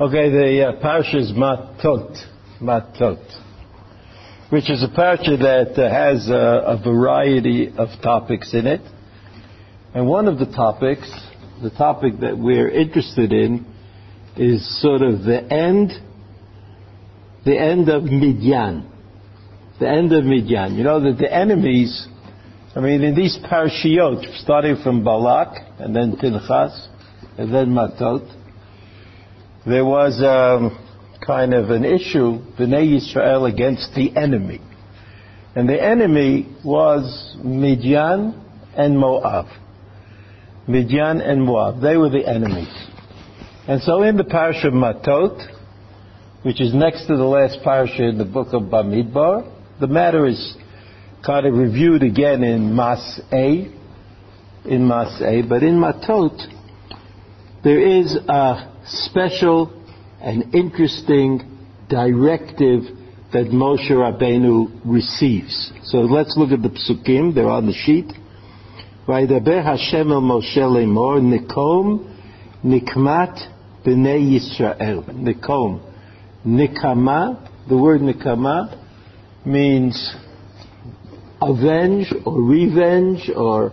Okay, the uh, parsha is Matot, Matot, which is a parsha that uh, has uh, a variety of topics in it. And one of the topics, the topic that we're interested in, is sort of the end, the end of Midian. The end of Midian. You know that the enemies, I mean, in these parashiyot, starting from Balak, and then Pinchas, and then Matot, there was um, kind of an issue, Bnei Yisrael against the enemy. And the enemy was Midian and Moab. Midian and Moab. They were the enemies. And so in the parsha of Matot, which is next to the last parasha in the book of Bamidbar, the matter is kind of reviewed again in Mas A, in Masei, but in Matot, there is a special and interesting directive that Moshe Rabbeinu receives. So let's look at the psukim. They're on the sheet. Vaydaber Hashem el Moshe lemor nikom nikmat b'nei Yisrael. Nikom. Nikama, the word nikama means avenge or revenge or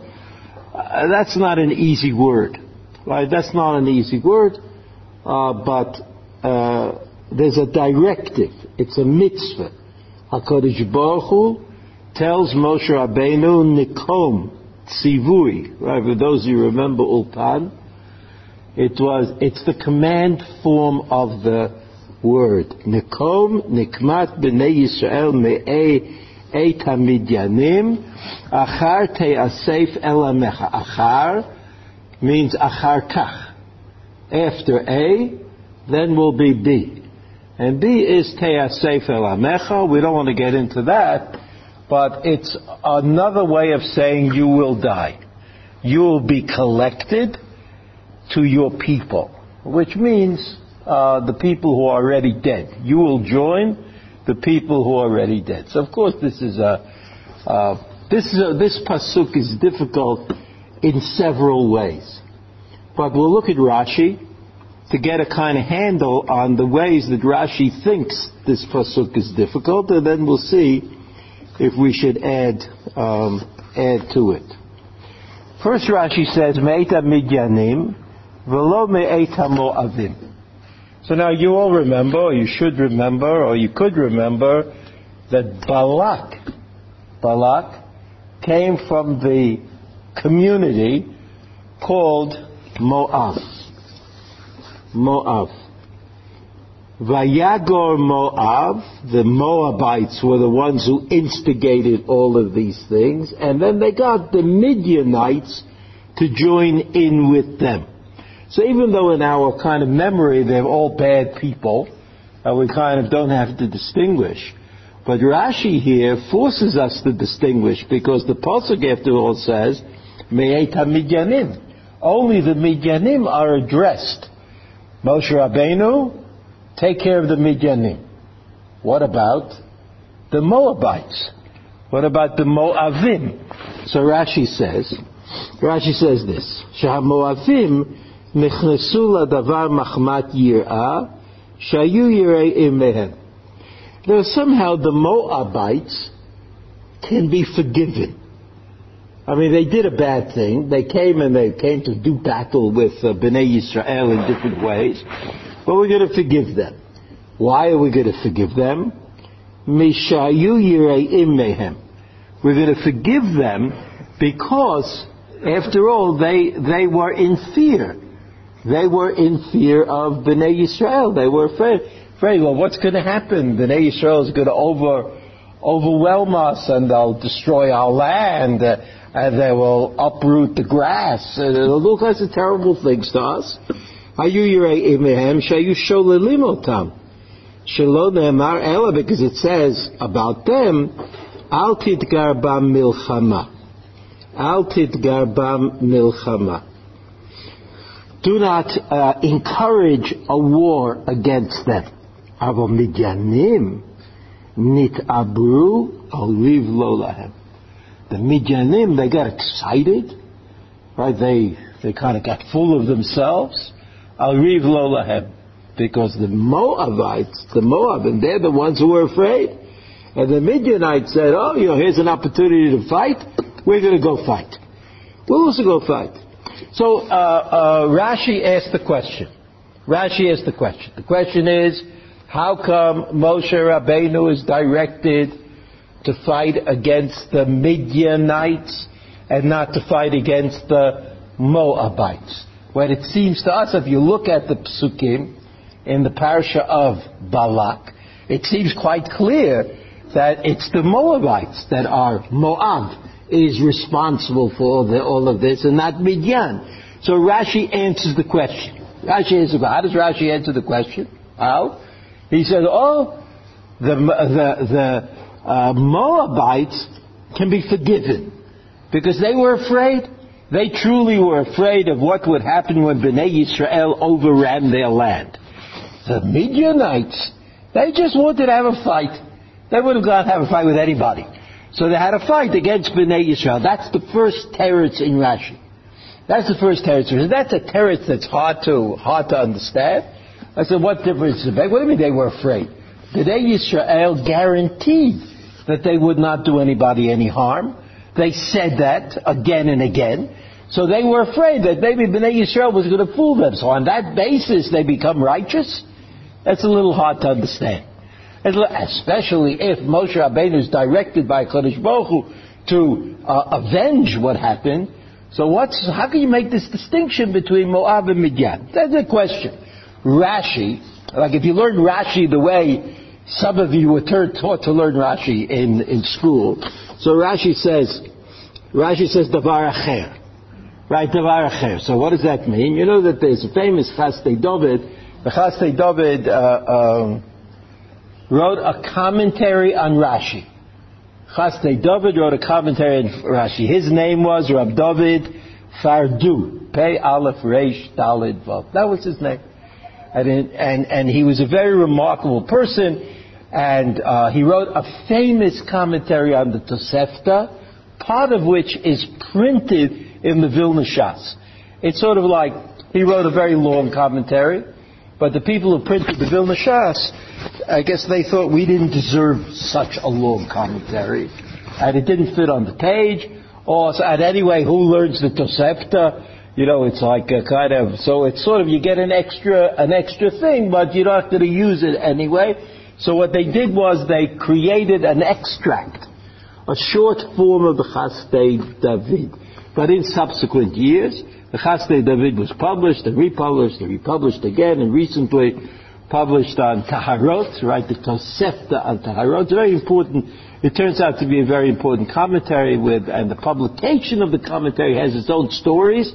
uh, that's not an easy word. Right? That's not an easy word but uh, there's a directive. It's a mitzvah. Hakadosh Baruch Hu tells Moshe Rabbeinu nikom tzivui. Right? For those who remember Ulpan, it was it's the command form of the word nikom nikmat b'nei Yisrael me'ei et hamidyanim achar te'asef elamecha. Achar means achar kach after A, then will be B. And B is Te'asef El Amecha. We don't want to get into that, but it's another way of saying you will die. You will be collected to your people, which means uh, the people who are already dead. You will join the people who are already dead. So of course this is a uh, this is a, this pasuk is difficult in several ways. But we'll look at Rashi to get a kind of handle on the ways that Rashi thinks this pasuk is difficult, and then we'll see if we should add um, add to it. First, Rashi says Meita Midyanim velo Meita Moavim. So now you all remember, or you should remember, or you could remember that Balak, Balak came from the community called Moab. Moab. Vayagor Moab, the Moabites were the ones who instigated all of these things, and then they got the Midianites to join in with them. So even though in our kind of memory they're all bad people, and we kind of don't have to distinguish, but Rashi here forces us to distinguish because the pasuk after all says, Me'eta Midyanim only the Midyanim are addressed. Moshe Rabbeinu, take care of the Midyanim. What about the Moabites? What about the Moavim? So Rashi says, Rashi says this, Shahamoavim nichnesu davar machmat yir'ah, shayu imehem. Now somehow the Moabites can be forgiven. I mean, they did a bad thing. They came and they came to do battle with uh, Bnei Yisrael in different ways. But we're going to forgive them. Why are we going to forgive them? Mishayu yireim mehem. We're going to forgive them because, after all, they, they were in fear. They were in fear of Bnei Yisrael. They were afraid. afraid well, what's going to happen? Bnei Yisrael is going to over, overwhelm us and they'll destroy our land. Uh, and they will uproot the grass. And do all kinds of terrible things to us. because it says about them, Al titgar milchama. Al titgar milchama. Do not uh, encourage a war against them. Avo midyanim nit abru al lo the Midyanim, they got excited, right? They, they kind of got full of themselves. Al riv lo lahem. because the Moabites, the Moab, and they're the ones who were afraid. And the Midianites said, oh, you know, here's an opportunity to fight. We're going to go fight. We'll also go fight. So uh, uh, Rashi asked the question. Rashi asked the question. The question is, how come Moshe Rabbeinu is directed to fight against the Midianites and not to fight against the Moabites? When it seems to us, if you look at the psukim in the parasha of Balak, it seems quite clear that it's the Moabites that are Moab is responsible for all, the, all of this and not Midian. So Rashi answers the question. Rashi answers, how does Rashi answer the question? How? He says, oh, the, the, the uh, Moabites can be forgiven because they were afraid. They truly were afraid of what would happen when Bnei Yisrael overran their land. The Midianites, they just wanted to have a fight. They would have gone to have a fight with anybody. So they had a fight against Bnei Yisrael. That's the first teretz in Rashi. That's the first teretz. That's a teretz that's hard to hard to understand. I said, what difference does it make? What do you mean they were afraid? Bnei Yisrael guaranteed that they would not do anybody any harm. They said that again and again. So they were afraid that maybe Bnei Yisrael was going to fool them. So on that basis, they become righteous. That's a little hard to understand especially if Moshe Rabbeinu is directed by Kodesh Baruch Hu to uh, avenge what happened. So what's, how can you make this distinction between Moab and Midian? That's the question. Rashi, like if you learn Rashi the way some of you were taught to learn Rashi in, in school, so Rashi says, Rashi says Davar Acher. Right, Davar Acher. So what does that mean? You know that there's a famous Chasdei David. The Chasdei David, uh, um, wrote a commentary on Rashi. Chasdei David wrote a commentary on Rashi. His name was Rab David Pardo. Pei Aleph Reish Dalid Vav. That was his name. And, and, and he was a very remarkable person. And uh, he wrote a famous commentary on the Tosefta, part of which is printed in the Vilna Shas. It's sort of like he wrote a very long commentary, but the people who printed the Vilna Shas I guess they thought we didn't deserve such a long commentary, and it didn't fit on the page. Or and anyway, who learns the Tosefta? You know, it's like a kind of so it's sort of you get an extra an extra thing, but you don't have to use it anyway. So what they did was they created an extract, a short form of the Chasdei David. But in subsequent years, the Chasdei David was published and republished and republished again, and recently published on Taharot, right, the Tosefta on Taharot. It's very important. It turns out to be a very important commentary with, and the publication of the commentary has its own stories,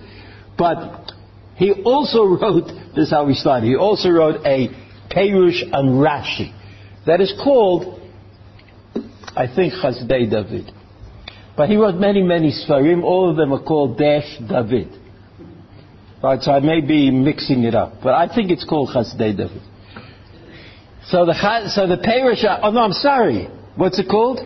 but he also wrote, this is how we started, he also wrote a Perush on Rashi that is called, I think, Chasdei David. But he wrote many, many Sfarim, all of them are called Dash David. Right, so I may be mixing it up, but I think it's called Chasdei David. So the so the Perush. Oh no, I'm sorry. What's it called?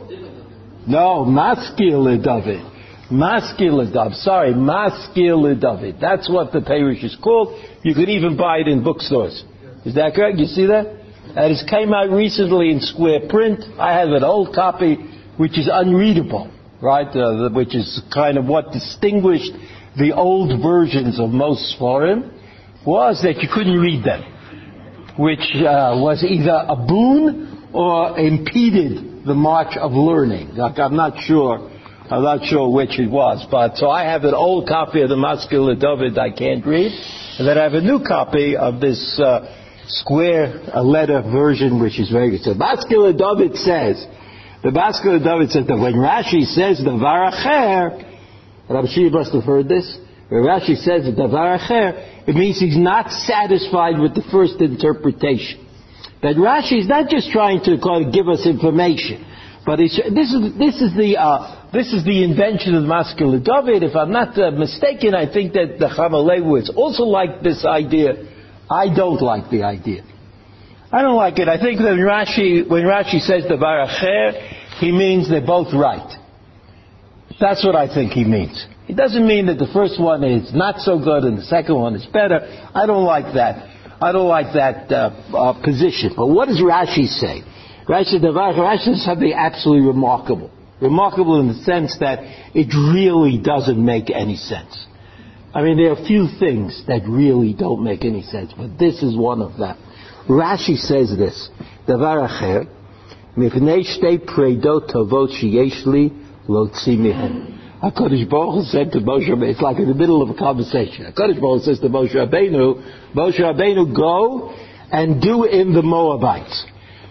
No, Maskil David. Maskil David. Sorry, Maskil David. That's what the Perush is called. You could even buy it in bookstores. Is that correct? You see that? That has came out recently in square print. I have an old copy which is unreadable, right? Uh, which is kind of what distinguished the old versions of most Sforim was that you couldn't read them which uh, was either a boon or impeded the march of learning. Like, I'm not sure. I'm not sure which it was, but so I have an old copy of the Maskil David I can't read, and then I have a new copy of this uh, square a letter version, which is very good. So Maskil David says, the Maskil David says that when Rashi says Davar Acher, Rabbi Shia must have heard this. When Rashi says Davar Acher, it means he's not satisfied with the first interpretation. That Rashi is not just trying to give us information, but this is this is the uh, this is the invention of Maskil David. If I'm not uh, mistaken, I think that the Chamalewitz also like this idea. I don't like the idea. I don't like it. I think that when Rashi when Rashi says Davar Acher, he means they're both right. That's what I think he means. It doesn't mean that the first one is not so good and the second one is better. I don't like that. I don't like that uh, uh, position. But what does Rashi say? Rashi, the Rashi says something absolutely remarkable. Remarkable in the sense that it really doesn't make any sense. I mean, there are a few things that really don't make any sense, but this is one of them. Rashi says this, דבר אחר, מפני שתי פרידות טובות שיש לי, להוציא מהן. HaKadosh Baruch Hu said to Moshe Rabbeinu, it's like in the middle of a conversation. HaKadosh Baruch Hu says to Moshe Rabbeinu, Moshe Rabbeinu, go and do in the Moabites.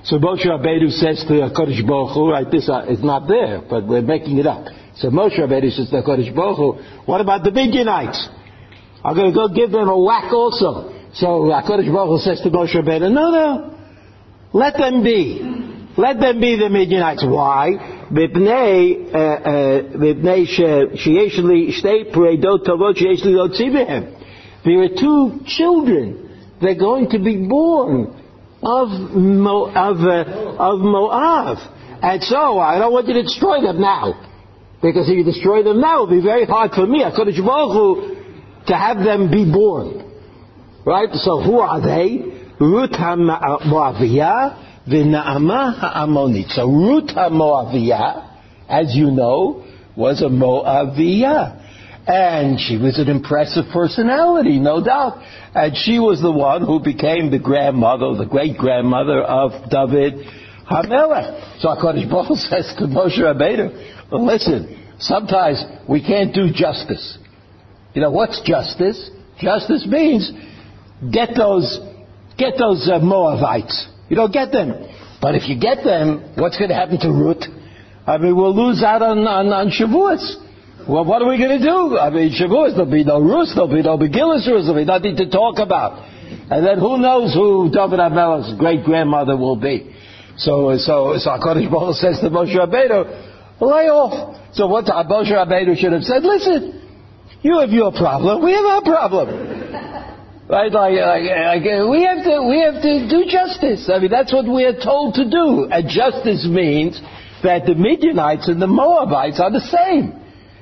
So Moshe Rabbeinu says to HaKadosh Baruch Hu, right, this uh, is not there, but we're making it up. So Moshe Rabbeinu says to HaKadosh Baruch Hu, what about the Midianites? I'm going to go give them a whack also. So HaKadosh Baruch Hu says to Moshe Rabbeinu, no, no, let them be. Let them be the Midianites. Why? There are two children. They're going to be born of, Mo, of, uh, of Moab. And so I don't want you to destroy them now. Because if you destroy them now, it'll be very hard for me, HaKadosh Baruch Hu, to have them be born. Right? So who are they? Ruth HaMoaviyah, V'Naamah HaAmonit. So Ruth HaMoaviyah, as you know, was a Moaviyah. And she was an impressive personality, no doubt. And she was the one who became the grandmother, the great grandmother of David Hamelech. So HaKadosh Baruch says to Moshe Rabbeinu, listen, sometimes we can't do justice. You know, what's justice? Justice means get those, get those uh, Moabites. You don't get them. But if you get them, what's going to happen to Ruth? I mean, we'll lose out on, on, on Shavuos. Well, what are we going to do? I mean, Shavuos, there'll be no Ruth, there'll be no Megillah there'll be nothing to talk about. And then who knows who David Amelech's great-grandmother will be. So, so, so HaKadosh Baruch says to Moshe Rabbeinu, lay off. So what Moshe Rabbeinu should have said, listen, you have your problem, we have our problem. Right? Like, like, like, we have to, we have to do justice. I mean, that's what we are told to do. And justice means that the Midianites and the Moabites are the same.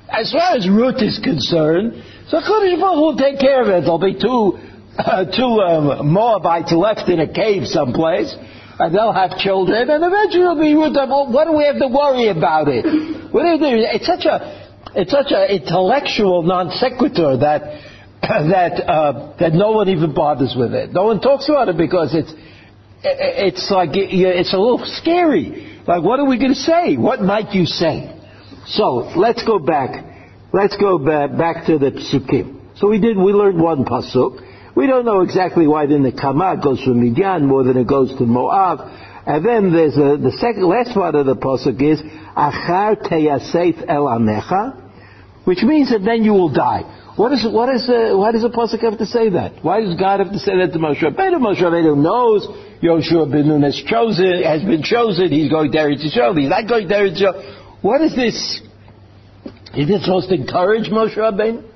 As far as Ruth is concerned, so Kodesh Baruch will take care of it. There'll be two, uh, two um, Moabites left in a cave someplace, and they'll have children, and eventually it'll be Ruth. What do we have to worry about it? What do do? It's such a, it's such an intellectual non sequitur that that uh, that no one even bothers with it. No one talks about it because it's it's like it's a little scary. Like, what are we going to say? What might you say? So let's go back. Let's go back, back to the psukim. So we did. We learned one pasuk. We don't know exactly why then the Kama goes from Midian more than it goes to Moab. And then there's a, the second last part of the pasuk is Achar teyasef el amecha, which means that then you will die. What is what is uh, why does the pasuk have to say that? Why does God have to say that to Moshe Rabbeinu? Moshe Rabbeinu knows Yoshua ben Nun has chosen has been chosen. He's going there to show. He's not going there to show. What is this? Is this supposed to encourage Moshe Rabbeinu?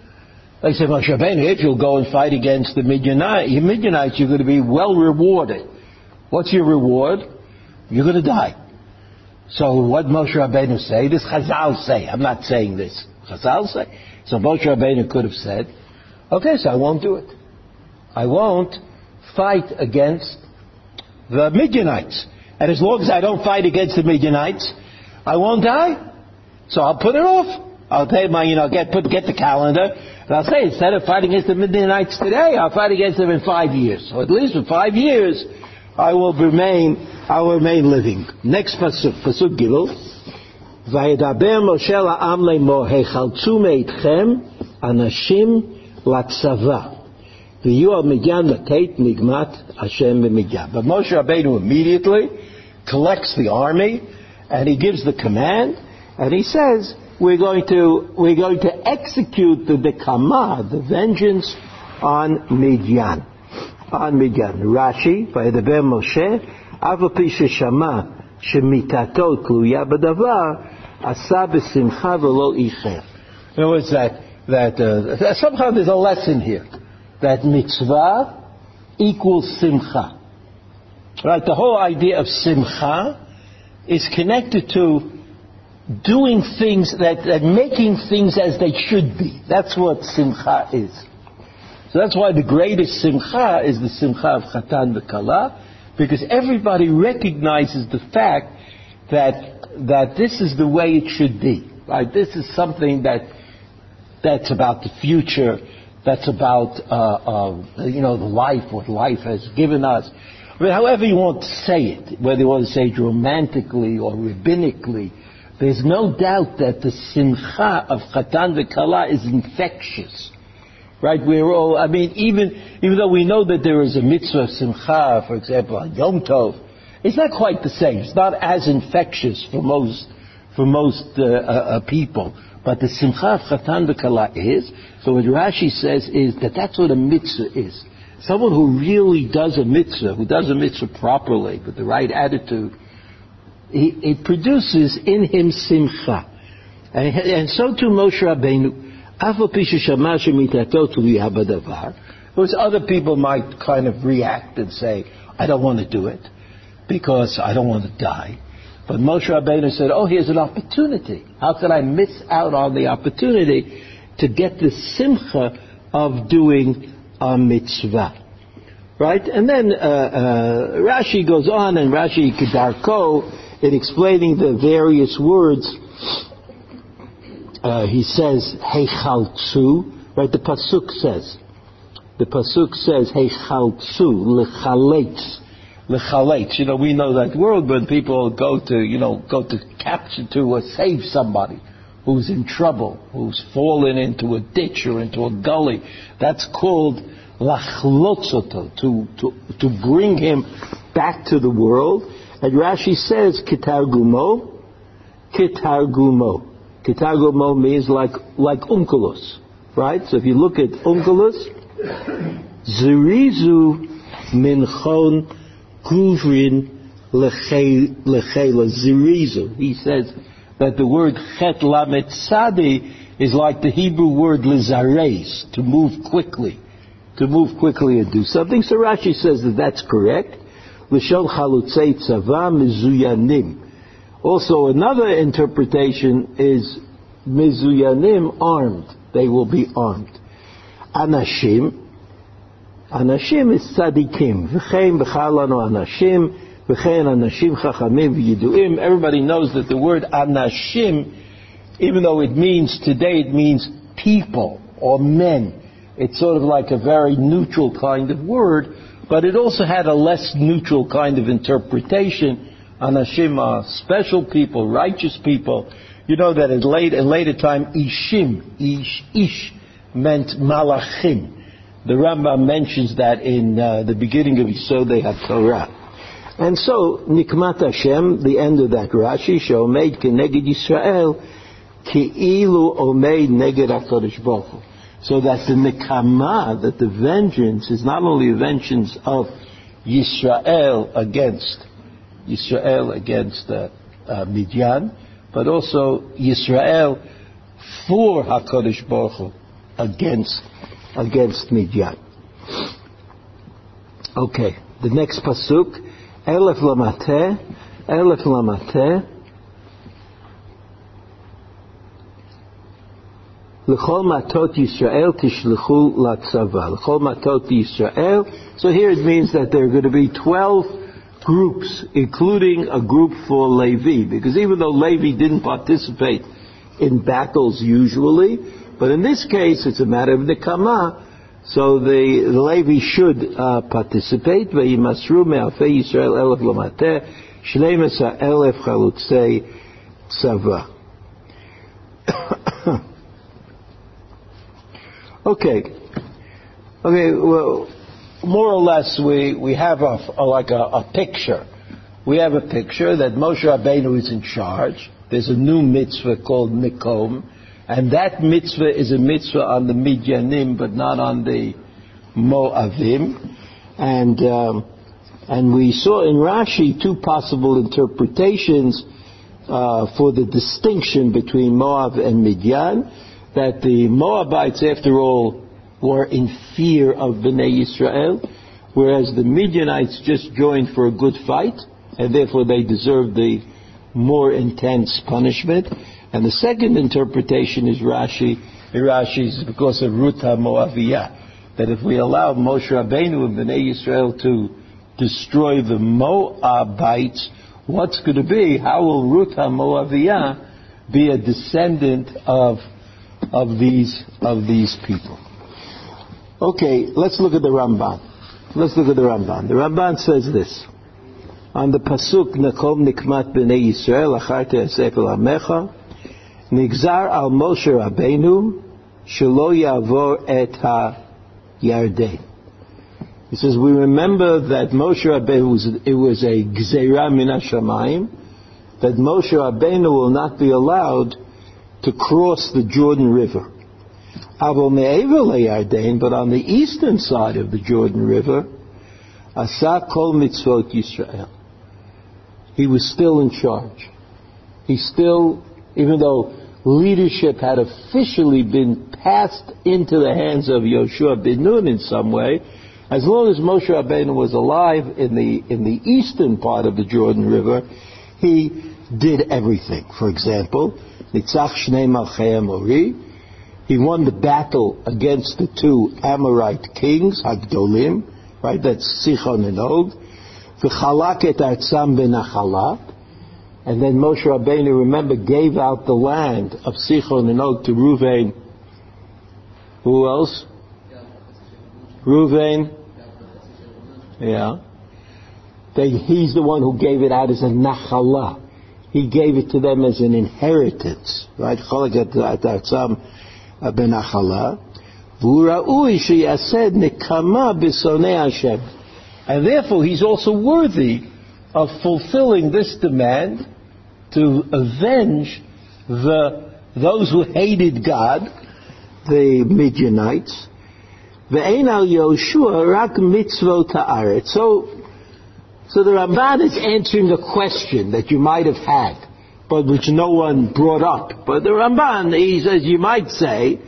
They say, Moshe Rabbeinu, if you'll go and fight against the Midianites, Midianites, you're going to be well rewarded. What's your reward? You're going to die. So what Moshe Rabbeinu say? This Chazal say. I'm not saying this. Chazal say. So Moshe Rabbeinu could have said, okay, so I won't do it. I won't fight against the Midianites. And as long as I don't fight against the Midianites, I won't die. So I'll put it off. I'll take my, you know, get put get the calendar, and I'll say instead of fighting against the Midianites today, I'll fight against them in five years. So at least for five years, I will remain, I will remain living. Next pasuk, pasuk gilul. וידבר משה לעם לאמור, היחלצו מאתכם אנשים לצבא, ויהיו על מדיין לתת נגמת השם במדיין. But Moshe Rabbeinu immediately collects the army, and he gives the command, and he says, we're going to, we're going to execute the dekama, the vengeance on Midian. On Midian. Rashi, וידבר משה, אף על פי ששמע שמיתתו תלויה בדבר, עשה בשמחה ולא איחר. In other words, that, that uh, somehow there's a lesson here. That mitzvah equals simcha. Right? The whole idea of simcha is connected to doing things that, that making things as they should be. That's what simcha is. So that's why the greatest simcha is the simcha of Chatan v'Kala, because everybody recognizes the fact that, that this is the way it should be. Right? This is something that, that's about the future, that's about, uh, uh, you know, the life, what life has given us. I mean, however you want to say it, whether you want to say it romantically or rabbinically, there's no doubt that the simcha of Chatan v'Kala is infectious. Right? We're all, I mean, even, even though we know that there is a mitzvah of simcha, for example, on Yom Tov, it's not quite the same. It's not as infectious for most, for most uh, uh, uh people. But the simcha of Chatan v'Kala is, so what Rashi says is that that's what a mitzvah is. Someone who really does a mitzvah, who does a mitzvah properly, with the right attitude, it produces in him simcha. And, and so too Moshe Rabbeinu, which other people might kind of react and say, I don't want to do it because I don't want to die. But Moshe Rabbeinu said, oh, here's an opportunity. How can I miss out on the opportunity to get the simcha of doing a mitzvah? Right? And then uh, uh, Rashi goes on, and Rashi Kedarko, in explaining the various words, uh, he says, Heichaltsu, right? The Pasuk says, the Pasuk says, Heichaltsu, Lechalets. Lechalets. You know, we know that word when people go to, you know, go to capture, to uh, save somebody who's in trouble, who's fallen into a ditch or into a gully. That's called lachlotzoto, to, to, to bring him back to the world. And Rashi says, kitargumo, kitargumo. Kitargumo means like, like Onkelos, right? So if you look at Onkelos, zirizu minchon guvrin lechela zirizu. He says that the word chet lamet sadi is like the Hebrew word lizares, to move quickly to move quickly and do something. So Rashi says that that's correct. L'shon chalutzei tzava mizuyanim. Also, another interpretation is mizuyanim armed. They will be armed. Anashim. Anashim is tzadikim. V'chein b'chalano anashim. V'chein anashim chachamim v'yiduim. Everybody knows that the word anashim, even though it means today, it means people or men. It's sort of like a very neutral kind of word, but it also had a less neutral kind of interpretation. Anashim are special people, righteous people. You know that at late, at later time, Ishim, Ish, Ish meant Malachim. The Rambam mentions that in uh, the beginning of So They Yisodei HaTorah. And so, Nikmat Hashem, the end of that Rashi, Shomed Keneged Yisrael, Ki'ilu Omeid Neged HaKadosh Baruch so that the nekama, that the vengeance is not only vengeance of Yisrael against Yisrael against uh, uh, Midian, but also Yisrael for Hakadosh Baruch Hu against against Midian. Okay, the next pasuk, Elef Lamateh, Elef Lamateh. L'chol matot Yisrael latzava. L'chol matot Yisrael. So here it means that there are going to be 12 groups, including a group for Levi. Because even though Levi didn't participate in battles usually, but in this case it's a matter of nekama, so the, Levi should uh, participate. Me'afei Yisrael elef elef chalutzei tzava. Okay. Okay, well, more or less we, we have a, a like a, a, picture. We have a picture that Moshe Rabbeinu is in charge. There's a new mitzvah called Mikom, and that mitzvah is a mitzvah on the Midyanim, but not on the Moavim. And, um, and we saw in Rashi two possible interpretations uh, for the distinction between Moab and Midyan that the Moabites, after all, were in fear of Bnei Israel, whereas the Midianites just joined for a good fight, and therefore they deserved the more intense punishment. And the second interpretation is Rashi. Rashi is because of Ruta Moaviyah, that if we allow Moshe Rabbeinu and Bnei Yisrael to destroy the Moabites, what's going to be? How will Ruta HaMoaviyah be a descendant of, of, these, of these people? Okay, let's look at the Ramban. Let's look at the Ramban. The Ramban says this. On the Pasuk, Nakom Nikmat Bnei Yisrael, Achar Te'asef Amecha, Nigzar al Moshe Rabbeinu, Shelo Yavor et HaYarden. He says, we remember that Moshe Rabbeinu, was, it was a Gzeira Min HaShamayim, that Moshe Rabbeinu will not be allowed to cross the Jordan River. Avo Me'ever LeYarden, but on the eastern side of the Jordan River, Asa Kol Mitzvot Yisrael. He was still in charge. He still, even though leadership had officially been passed into the hands of Yoshua bin Nun in some way, as long as Moshe Rabbeinu was alive in the, in the eastern part of the Jordan River, he did everything. For example, Nitzach Shnei Malchei Amori, he won the battle against the two Amorite kings, Hagdolim, right, that's Sichon and Og, V'chalak et artzam benachalat, and then Moshe Rabbeinu, remember, gave out the land of Sichon and Og to Ruvain. Who else? Ruvain. Yeah. He's the one who gave it out as a nachala. He gave it to them as an inheritance, right? Uh, benachala. And therefore, he's also worthy of fulfilling this demand to avenge the those who hated God, the Midianites. So, so the Ramban is answering a question that you might have had, but which no one brought up. But the Ramban, he says, you might say,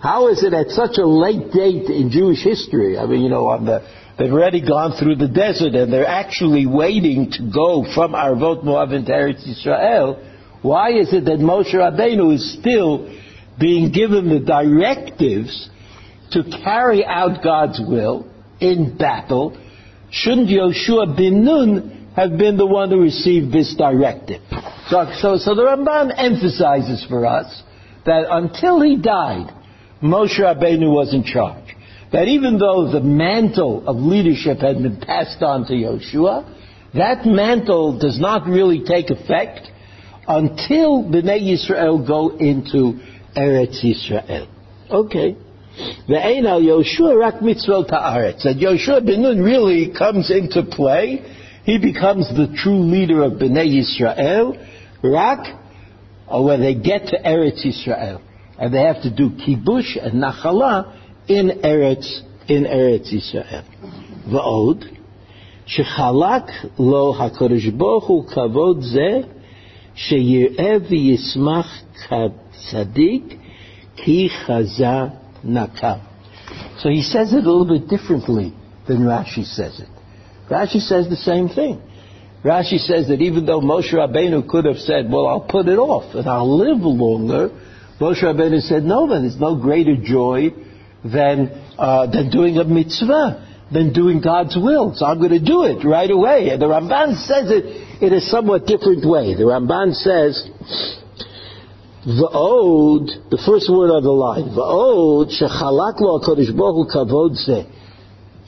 how is it at such a late date in Jewish history? I mean, you know, on the, they've already gone through the desert and they're actually waiting to go from Arvot Moab into Eretz Israel. Why is it that Moshe Rabbeinu is still being given the directives to carry out God's will in battle, shouldn't Yoshua bin Nun have been the one who received this directive? So, so, so the Ramban emphasizes for us that until he died, Moshe Rabbeinu was in charge. That even though the mantle of leadership had been passed on to Yoshua, that mantle does not really take effect until Bnei Yisrael go into Eretz Yisrael. Okay. The Ein al Yoshua rak mitzvot haaretz. That Yoshua ben Nun really comes into play. He becomes the true leader of Bnei Yisrael. Rak, or when they get to Eretz Yisrael, and they have to do kibush and nachala in Eretz in Eretz Yisrael. Va'od, shechalak lo HaKadosh Baruch Hu kavod zeh, שיראה וישמח כצדיק כי חזה nakam. So he says it a little bit differently than Rashi says it. Rashi says the same thing. Rashi says that even though Moshe Rabbeinu could have said, well, I'll put it off and I'll live longer, Moshe Rabbeinu said, no, then there's no greater joy than, uh, than doing a mitzvah, than doing God's will. So I'm going to do it right away. And the Ramban says it in a somewhat different way. The Ramban says, Va'od, the first word on the line, Va'od, shechalak lo HaKadosh Baruch kavod zeh.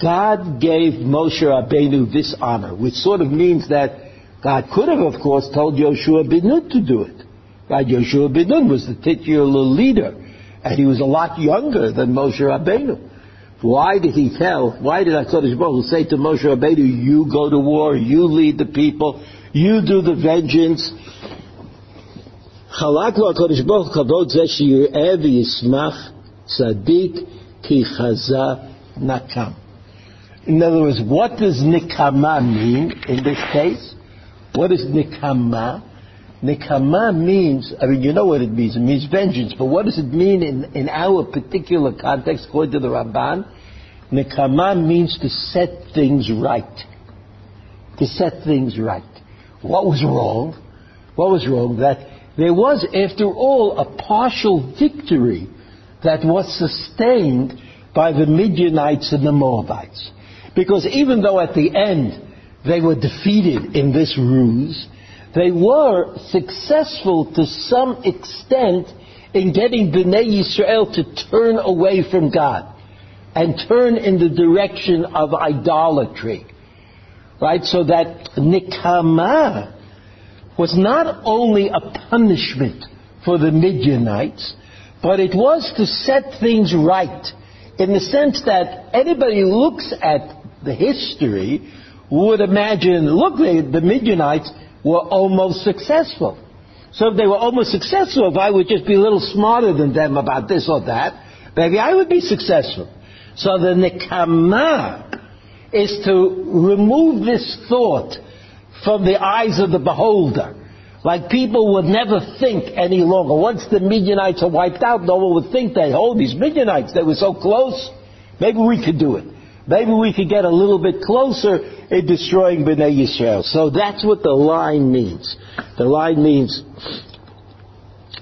God gave Moshe Rabbeinu this honor, which sort of means that God could have, of course, told Yoshua bin Nun to do it. Right? Yoshua bin Nun was the titular leader, and he was a lot younger than Moshe Rabbeinu. Why did he tell, why did HaKadosh Baruch say to Moshe Rabbeinu, you go to war, you lead the people, you do the vengeance, חלק לו הקדוש ברוך הוא כבוד זה שיראה וישמח צדיק כי חזה נקם. In other words, what does nikama mean in this case? What is nikama? Nikama means, I mean, you know what it means. It means vengeance. But what does it mean in, in our particular context, according to the Ramban? Nikama means to set things right. To set things right. What was wrong? What was wrong? That there was, after all, a partial victory that was sustained by the Midianites and the Moabites. Because even though at the end they were defeated in this ruse, they were successful to some extent in getting Bnei Yisrael to turn away from God and turn in the direction of idolatry. Right? So that Nikama was not only a punishment for the Midianites, but it was to set things right in the sense that anybody who looks at the history would imagine, look, the, the Midianites were almost successful. So if they were almost successful, if I would just be a little smarter than them about this or that, maybe I would be successful. So the nekama is to remove this thought from the eyes of the beholder. Like people would never think any longer. Once the Midianites are wiped out, no one would think that, oh, these Midianites, they were so close. Maybe we could do it. Maybe we could get a little bit closer in destroying Bnei Yisrael. So that's what the line means. The line means,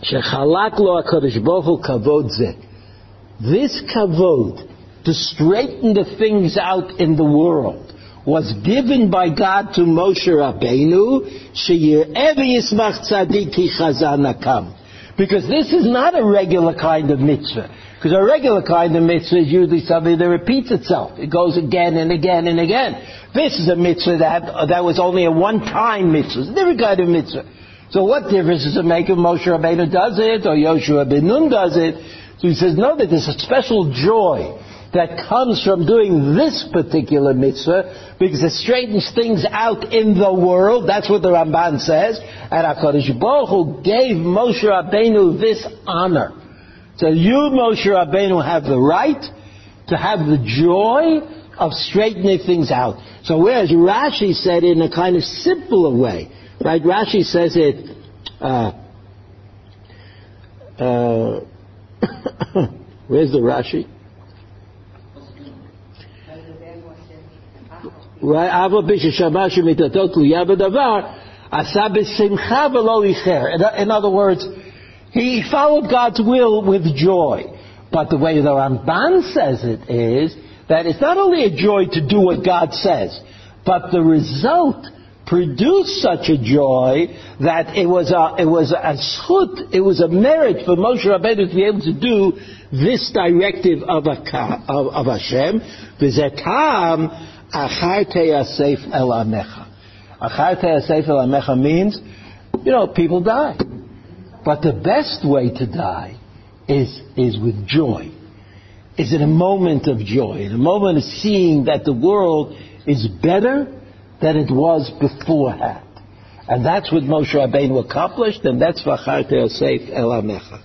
Shechalak lo HaKadosh kavod. This kavod, to straighten the things out in the world, was given by God to Moshe Rabbeinu, Because this is not a regular kind of mitzvah. Because a regular kind of mitzvah is usually something that repeats itself. It goes again and again and again. This is a mitzvah that, that was only a one-time mitzvah. It's a different kind of mitzvah. So what difference does it make if Moshe Rabbeinu does it or Yoshua ben Nun does it? So he says, no, that there's a special joy that comes from doing this particular mitzvah because it straightens things out in the world. That's what the Ramban says. And HaKadosh Baruch Hu gave Moshe Rabbeinu this honor. So you, Moshe Rabbeinu, have the right to have the joy of straightening things out. So whereas Rashi said in a kind of simpler way, right? Rashi says it, uh, uh, where's the Rashi? Right, Ava b'sheshamash mitatot tluya b'davar, asa b'simcha v'lo icher. In other words, he followed God's will with joy. But the way the Ramban says it is that it's not only a joy to do what God says, but the result produced such a joy that it was a, it was a schut, it was a merit for Moshe Rabbeinu to be able to do this directive of, a, of, of Hashem. achar te'asef el amecha. Achar te'asef el amecha means, you know, people die. But the best way to die is, is with joy. Is in a moment of joy, in a moment of seeing that the world is better than it was beforehand. And that's what Moshe Rabbeinu accomplished, and that's Vacharte Yosef El Amecha.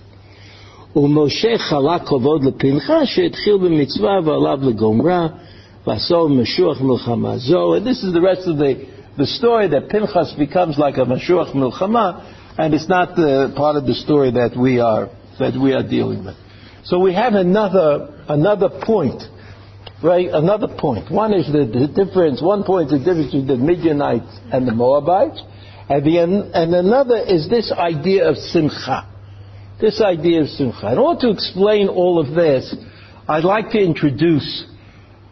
ומשה חלק כבוד לפנחה שהתחיל במצווה ועליו לגומרה Vaso Meshuach Milchama Zo. And this is the rest of the, the story that Pinchas becomes like a Meshuach Milchama, and it's not the part of the story that we are, that we are dealing with. So we have another, another point, right? Another point. One is the, the difference, one point is the difference between the Midianites and the Moabites, and, the, and another is this idea of Simcha. This idea of Simcha. In order to explain all of this, I'd like to introduce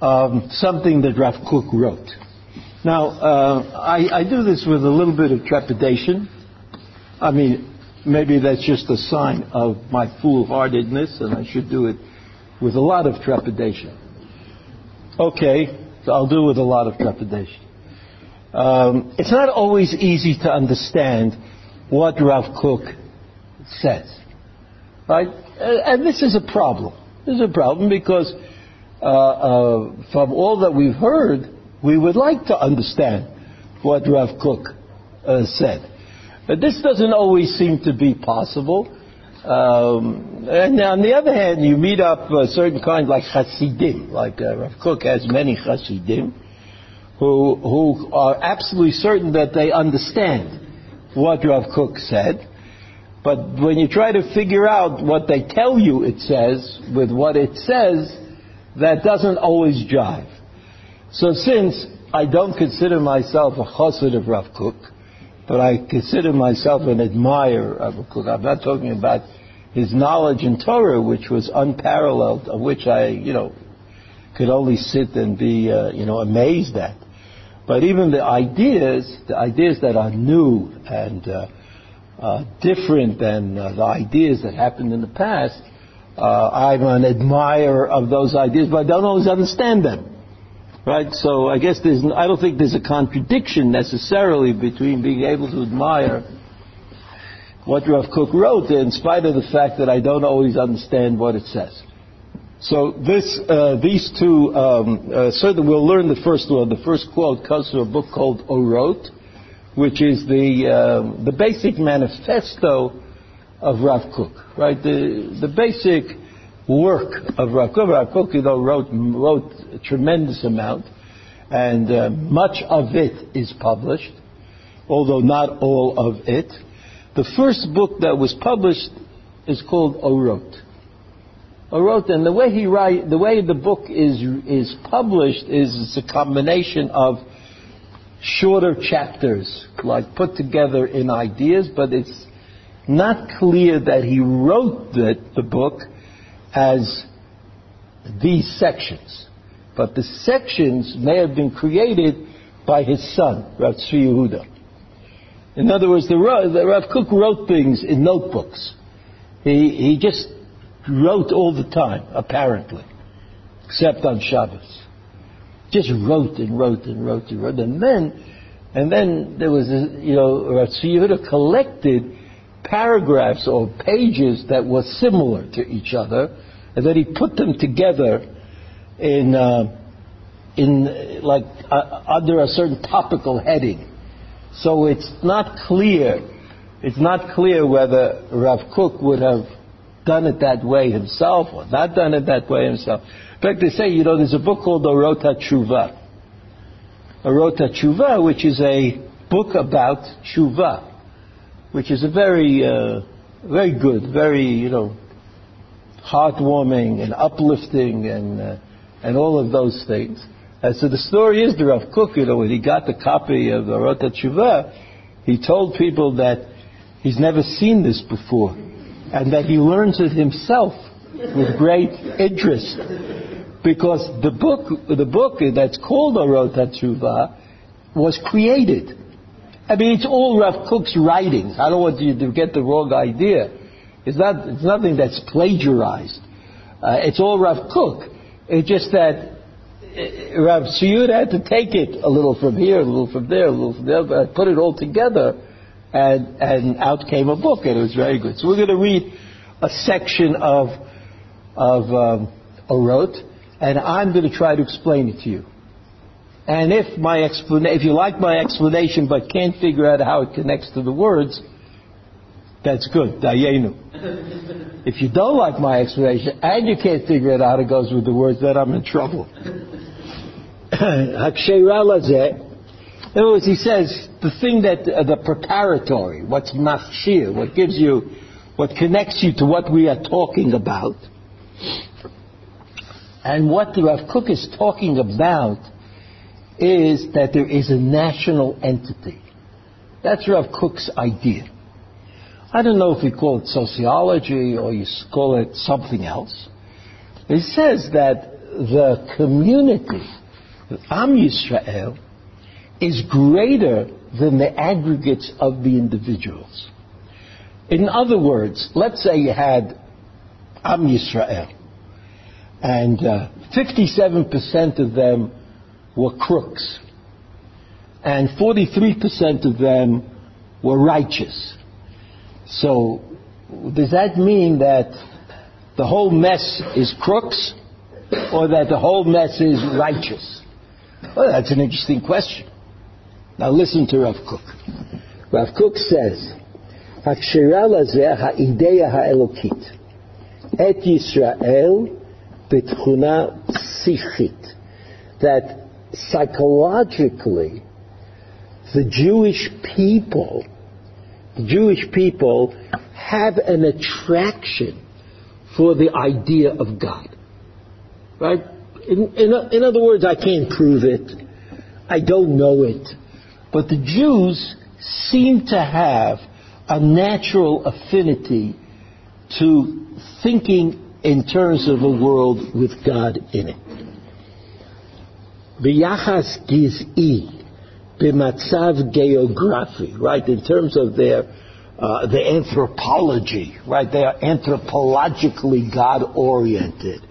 um, something that Rav Kook wrote. Now, uh, I, I do this with a little bit of trepidation I mean, maybe that's just a sign of my foolhardiness, and I should do it with a lot of trepidation. Okay, so I'll do it with a lot of trepidation. Um, it's not always easy to understand what Rav Kook says, right? And this is a problem. This is a problem because uh, uh, from all that we've heard, we would like to understand what Rav Kook uh, said. But this doesn't always seem to be possible. Um, and on the other hand, you meet up a certain kind like Hasidim, like uh, Rav Kook has many Hasidim, who, who are absolutely certain that they understand what Rav Kook said. But when you try to figure out what they tell you it says with what it says, that doesn't always jive. So since I don't consider myself a chassid of Rav Kook, but I consider myself an admirer of a Kook. I'm not talking about his knowledge in Torah, which was unparalleled, of which I, you know, could only sit and be, uh, you know, amazed at. But even the ideas, the ideas that are new and uh, uh, different than uh, the ideas that happened in the past, uh, I'm an admirer of those ideas, but I don't always understand them. Right? So I guess there's, I don't think there's a contradiction necessarily between being able to admire what Rav Kook wrote, in spite of the fact that I don't always understand what it says. So this, uh, these two, um, uh, certainly we'll learn the first one. The first quote comes from a book called Orot, which is the, uh, the basic manifesto of Rav Kook, right? The, the basic work of Rav Kook. Rav Kook, you know, wrote, wrote a tremendous amount, and uh, much of it is published, although not all of it. The first book that was published is called Orot. Orot, and the way he write, the way the book is is published is it's a combination of shorter chapters, like put together in ideas, but it's not clear that he wrote the, the book as these sections. But the sections may have been created by his son, Rav Tzvi Yehuda. In other words, the the Rav Kook wrote things in notebooks. He, he just wrote all the time, apparently, except on Shabbos. Just wrote and wrote and wrote and wrote. And then, and then there was, a, you know, Rav Yehuda collected paragraphs or pages that were similar to each other, and then he put them together in, uh, in like uh, under a certain topical heading. So it's not clear. It's not clear whether Rav Kook would have done it that way himself or not done it that way himself. In fact, they say, you know, there's a book called Orot HaTshuva. Orot HaTshuva, which is a book about tshuva, which is a very, uh, very good, very, you know, heartwarming and uplifting and, uh, and all of those things. And so the story is the Rav Kook, you know, when he got the copy of the Orot HaTshuva, he told people that he's never seen this before and that he learns it himself with great interest. Because the book, the book that's called Orot HaTshuva was created. I mean, it's all Rav Kook's writings. I don't want you to get the wrong idea. It's not, it's nothing that's plagiarized. Uh, it's all Rav Cook. It's just that uh, Rav Siyud had to take it a little from here, a little from there, a little from there, but put it all together and, and out came a book, and it was very good. So we're going to read a section of, of um, Orot, and I'm going to try to explain it to you. And if my explana- if you like my explanation but can't figure out how it connects to the words, that's good. Dayenu. if you don't like my explanation and you can't figure out how it goes with the words, then I'm in trouble. In other words, he says the thing that uh, the preparatory, what's mafshir, what gives you, what connects you to what we are talking about, and what the Rav Kook is talking about is that there is a national entity. That's Rav Kook's idea. I don't know if we call it sociology or you call it something else. He says that the community, Am Yisrael, is greater than the aggregates of the individuals. In other words, let's say you had Am Yisrael, and uh, 57% of them were crooks, and 43% of them were righteous. So, does that mean that the whole mess is crooks, or that the whole mess is righteous? Well, that's an interesting question. Now listen to Rav Kook. Rav Kook says, הקשירה לזה that psychologically, the Jewish people, the Jewish people have an attraction for the idea of God. Right? In, in, in other words, I can't prove it. I don't know it. But the Jews seem to have a natural affinity to thinking in terms of a world with God in it. ביחס גזעי, במצב גיאוגרפי, right, in terms of their uh, the anthropology, right? They are anthropologically God-oriented.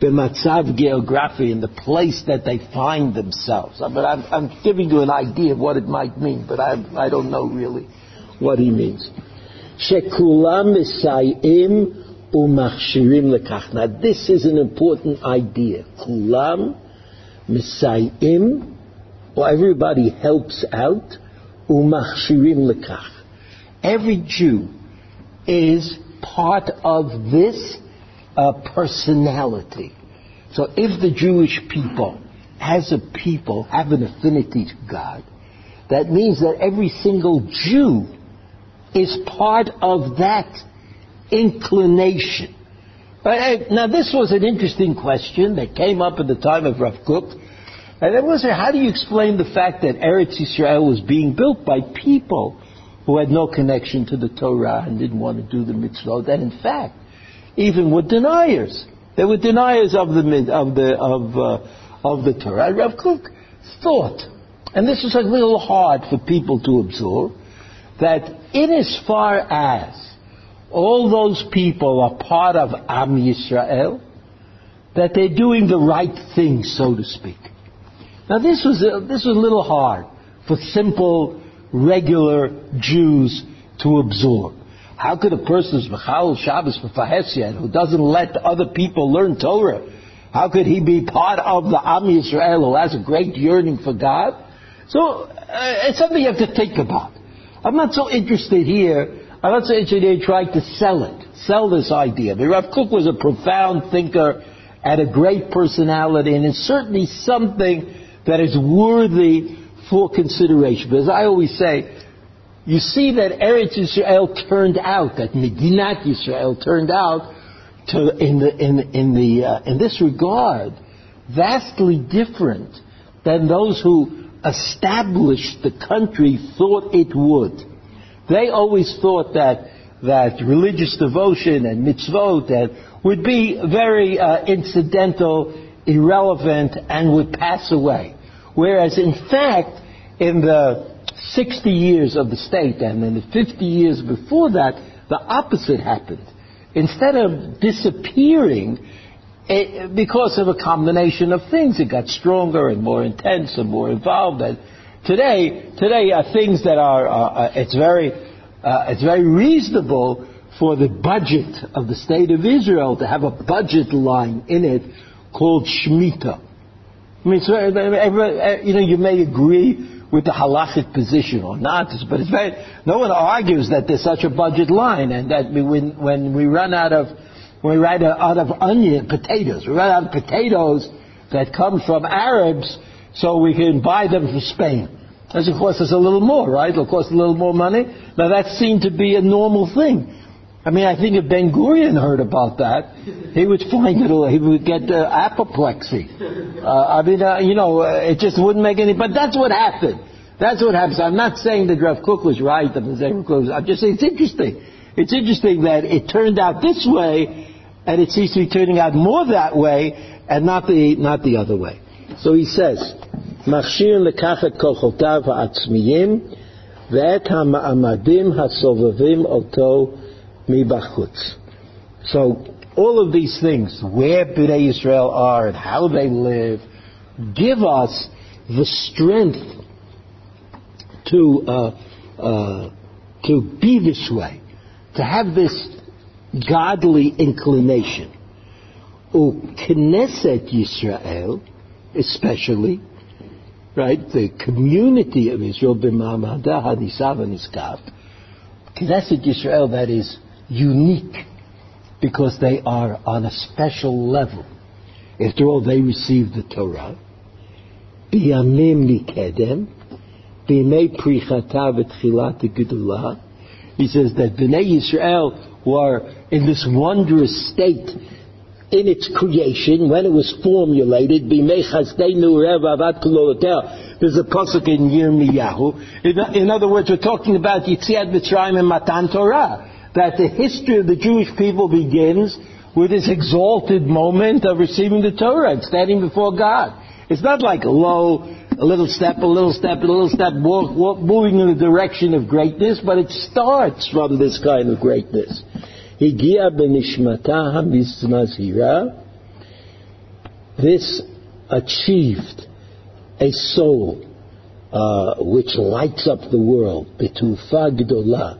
B'matzav geography, in the place that they find themselves. I mean, I'm, I'm, giving you an idea of what it might mean, but I, I don't know really what he means. Shekulam misayim umachshirim lekach. Now, this is an important idea. Kulam misayim, or everybody helps out, umachshirim lekach. Every Jew is part of this uh, personality. So if the Jewish people, as a people, have an affinity to God, that means that every single Jew is part of that inclination. But, now, this was an interesting question that came up at the time of Rav Kook. And it was, how do you explain the fact that Eretz Yisrael was being built by people who had no connection to the Torah and didn't want to do the mitzvot, and in fact, even were deniers. They were deniers of the of the of uh, of the Torah. Rav Kook thought, and this was a little hard for people to absorb, that in as far as all those people are part of Am Yisrael, that they're doing the right thing, so to speak. Now this was a, this was a little hard for simple regular Jews to absorb. How could a person who's Mechal Shabbos who doesn't let other people learn Torah, how could he be part of the Am Yisrael who has a great yearning for God? So uh, it's something you have to think about. I'm not so interested here. Not so interested in trying to sell it, sell this idea. But Rav Kook was a profound thinker, had a great personality, and it's certainly something that is worthy for consideration. But as I always say, you see that Eretz Yisrael turned out, that Medinat Yisrael turned out to, in, the, in, in, the, uh, in this regard, vastly different than those who established the country thought it would. They always thought that, that religious devotion and mitzvot that would be very uh, incidental, irrelevant, and would pass away. Whereas in fact, in the 60 years of the state and in the 50 years before that, the opposite happened. Instead of disappearing, it, because of a combination of things, it got stronger and more intense and more involved. And today, today are things that are, uh, uh, it's very, uh, it's very reasonable for the budget of the state of Israel to have a budget line in it called Shemitah. I mean, so, you know, you may agree with the halachic position or not, but it's very, no one argues that there's such a budget line and that when, when we run out of, when we run out of onion, potatoes, we run out of potatoes that come from Arabs so we can buy them from Spain. That's of course us a little more, right? It'll cost a little more money. Now that seemed to be a normal thing. I mean, I think if Ben Gurion heard about that, he would find it, he would get uh, apoplexy. Uh, I mean, uh, you know, uh, it just wouldn't make any, but that's what happened. That's what happens. I'm not saying that Rav Kook was right, I'm just saying it's interesting. It's interesting that it turned out this way, and it seems to be turning out more that way, and not the, not the other way. So he says, מכשיר לקח את כוחותיו העצמיים ואת המעמדים הסובבים אותו mibachutz. So all of these things, where Bnei Israel are and how they live, give us the strength to uh, uh, to be this way, to have this godly inclination. O Knesset Yisrael, especially, right, the community of Israel, b'ma'amada hanisav haniskav, Knesset Yisrael, that is unique because they are on a special level. After all, they received the Torah. Biyamim mikedem, b'mei prichata v'tchilat gedulah. He says that Bnei Yisrael were in this wondrous state in its creation, when it was formulated, There's a pasuk in Yirmiyahu. In, in other words, we're talking about Yitziat Mitzrayim and Matan Torah that the history of the Jewish people begins with this exalted moment of receiving the Torah and standing before God. It's not like low, a little step, a little step, a little step, walk, walk, moving in the direction of greatness, but it starts from this kind of greatness. הגיע בנשמתה המזמזירה, this achieved a soul uh, which lights up the world, בתעופה גדולה,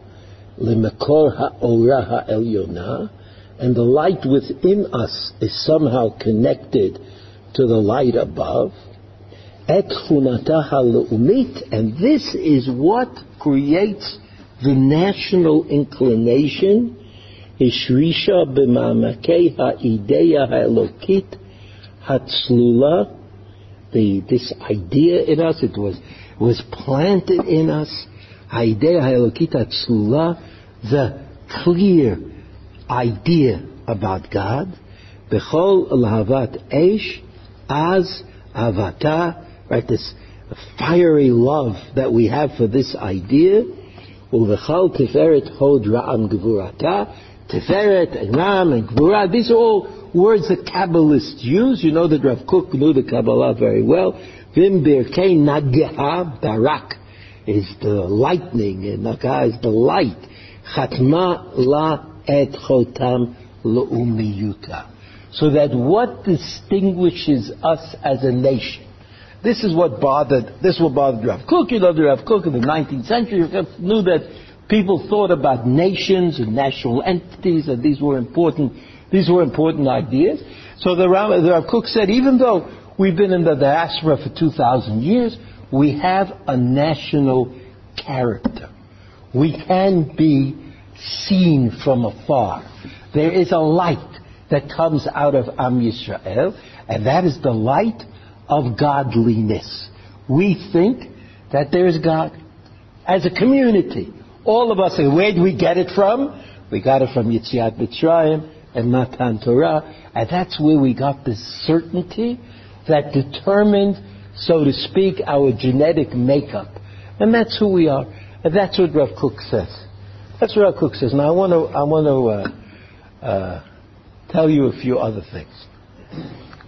למקור האורה העליונה, and the light within us is somehow connected to the light above. Et halaumit, and this is what creates the national inclination. Ishrisha b'ma'amakei ha'ideya ha'elokit hatzlula. The, this idea in us, it was, was planted in us. Ha'ideya ha'elokit hatzlula, the clear idea about God. Bechol lahavat esh as avata, right? This fiery love that we have for this idea. Uvechal tiferet hod ra'am gevurata. Tiferet and Ram and Gvura, these are all words that Kabbalists use. You know that Rav Kook knew the Kabbalah very well. Vim birkei nageha barak is the lightning, and naga is the light. Chatma la et chotam le'umiyuta. So that what distinguishes us as a nation, this is what bothered, this is what bothered Rav Kook. You know, the Rav Kook in the 19th century knew that people thought about nations and national entities, and these were important, these were important ideas. So the Rav, the Rav Kook said, even though we've been in the diaspora for 2,000 years, we have a national character. We can be seen from afar. There is a light that comes out of Am Yisrael, and that is the light of godliness. We think that there is God. As a community, all of us say, where do we get it from? We got it from Yitziat Mitzrayim and Matan Torah, and that's where we got this certainty that determined, so to speak, our genetic makeup. And that's who we are. And that's what Rav Kook says. That's what Rav Kook says. Now I want to, I want to uh, uh, tell you a few other things.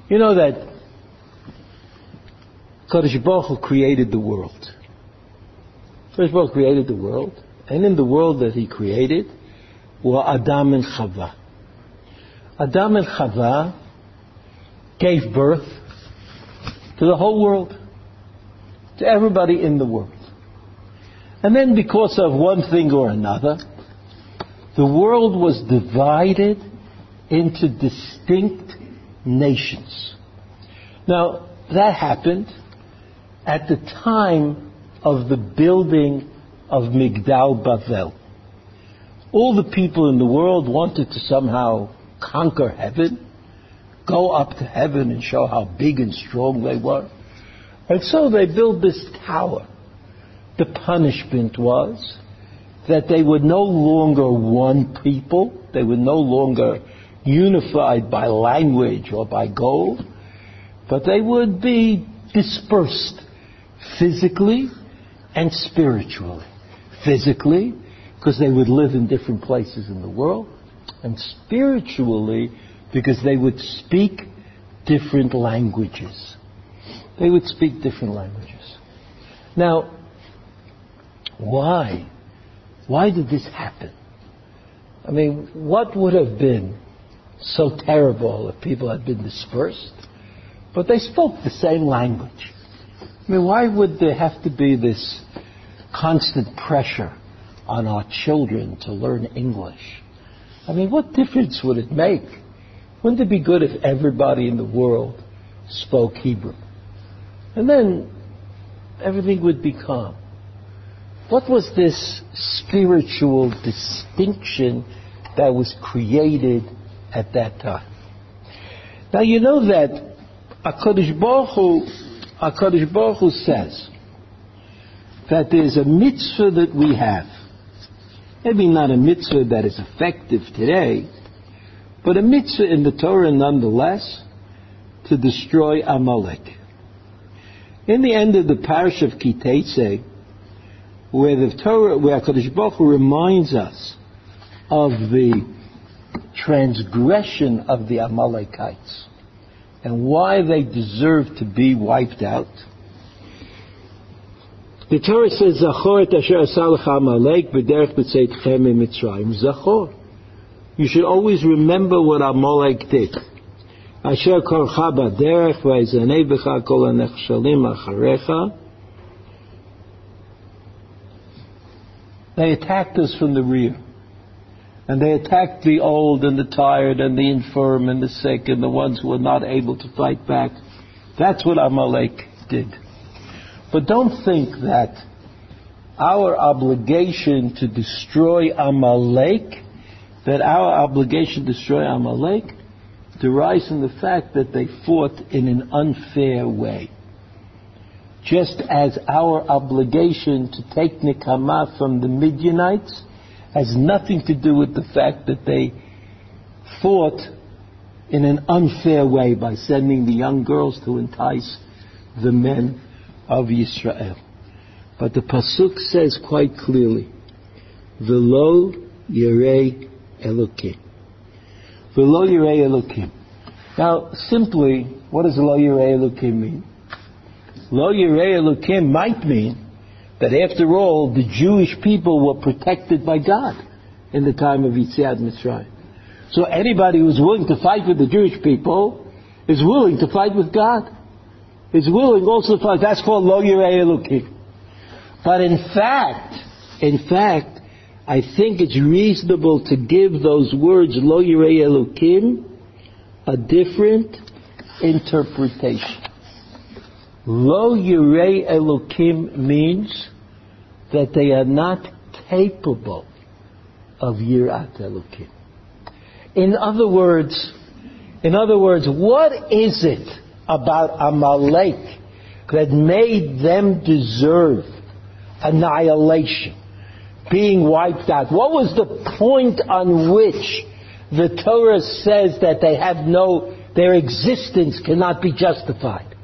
You know that Kodesh Baruch Hu created the world. Kodesh Baruch Hu created the world, and in the world that He created were Adam and Chava. Adam and Chava gave birth to the whole world, to everybody in the world. And then, because of one thing or another, the world was divided into distinct nations. Now, that happened at the time of the building of Migdal Bavel. All the people in the world wanted to somehow conquer heaven, go up to heaven and show how big and strong they were. And so they built this tower. The punishment was that they were no longer one people, they were no longer unified by language or by goal, but they would be dispersed physically and spiritually. Physically, because they would live in different places in the world, and spiritually, because they would speak different languages. They would speak different languages. Now, why? Why did this happen? I mean, what would have been so terrible if people had been dispersed? But they spoke the same language. I mean, why would there have to be this constant pressure on our children to learn English? I mean, what difference would it make? Wouldn't it be good if everybody in the world spoke Hebrew? And then everything would be calm. What was this spiritual distinction that was created at that time? Now you know that HaKadosh Baruch Baruch Hu says that there's a mitzvah that we have. Maybe not a mitzvah that is effective today, but a mitzvah in the Torah nonetheless to destroy Amalek. In the end of the parsha of Ki Teitzei, where the Torah, where Hakadosh Baruch Hu reminds us of the transgression of the Amalekites. and why they deserve to be wiped out. The Torah says, Zachor et asher asalach amalek b'derech b'tzeitchem in Mitzrayim. Zachor. You should always remember what Amalek did. Asher korcha b'derech v'ezanei b'cha kol anechshalim acharecha. They attacked us from the rear. And they attacked the old and the tired and the infirm and the sick and the ones who were not able to fight back. That's what Amalek did. But don't think that our obligation to destroy Amalek, that our obligation to destroy Amalek derives from the fact that they fought in an unfair way. Just as our obligation to take Nikama from the Midianites has nothing to do with the fact that they fought in an unfair way by sending the young girls to entice the men of Israel. But the Pasuk says quite clearly, Velo Yirei Elokim. Velo Yirei Elokim. Now, simply, what does Lo Yirei Elokim mean? Lo Yirei Elokim might mean that after all, the Jewish people were protected by God in the time of Yetziat Mitzrayim. So anybody who's willing to fight with the Jewish people is willing to fight with God is willing also to. That's called lo yirei elokim. But in fact, in fact, I think it's reasonable to give those words lo yirei elokim a different interpretation. Lo yirei elokim means that they are not capable of yirat elokim. In other words, in other words, what is it about Amalek that made them deserve annihilation, being wiped out? What was the point on which the Torah says that they have no, their existence cannot be justified?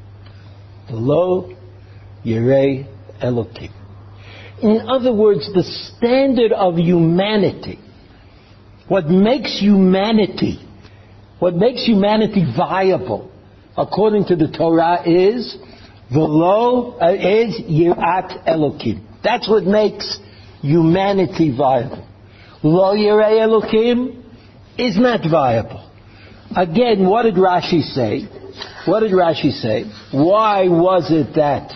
Lo Yirei Elokim. In other words, the standard of humanity, what makes humanity, what makes humanity viable, according to the Torah, is velo uh, is yirat elokim. That's what makes humanity viable. Lo yirei elokim is not viable. Again, what did Rashi say? What did Rashi say? Why was it that?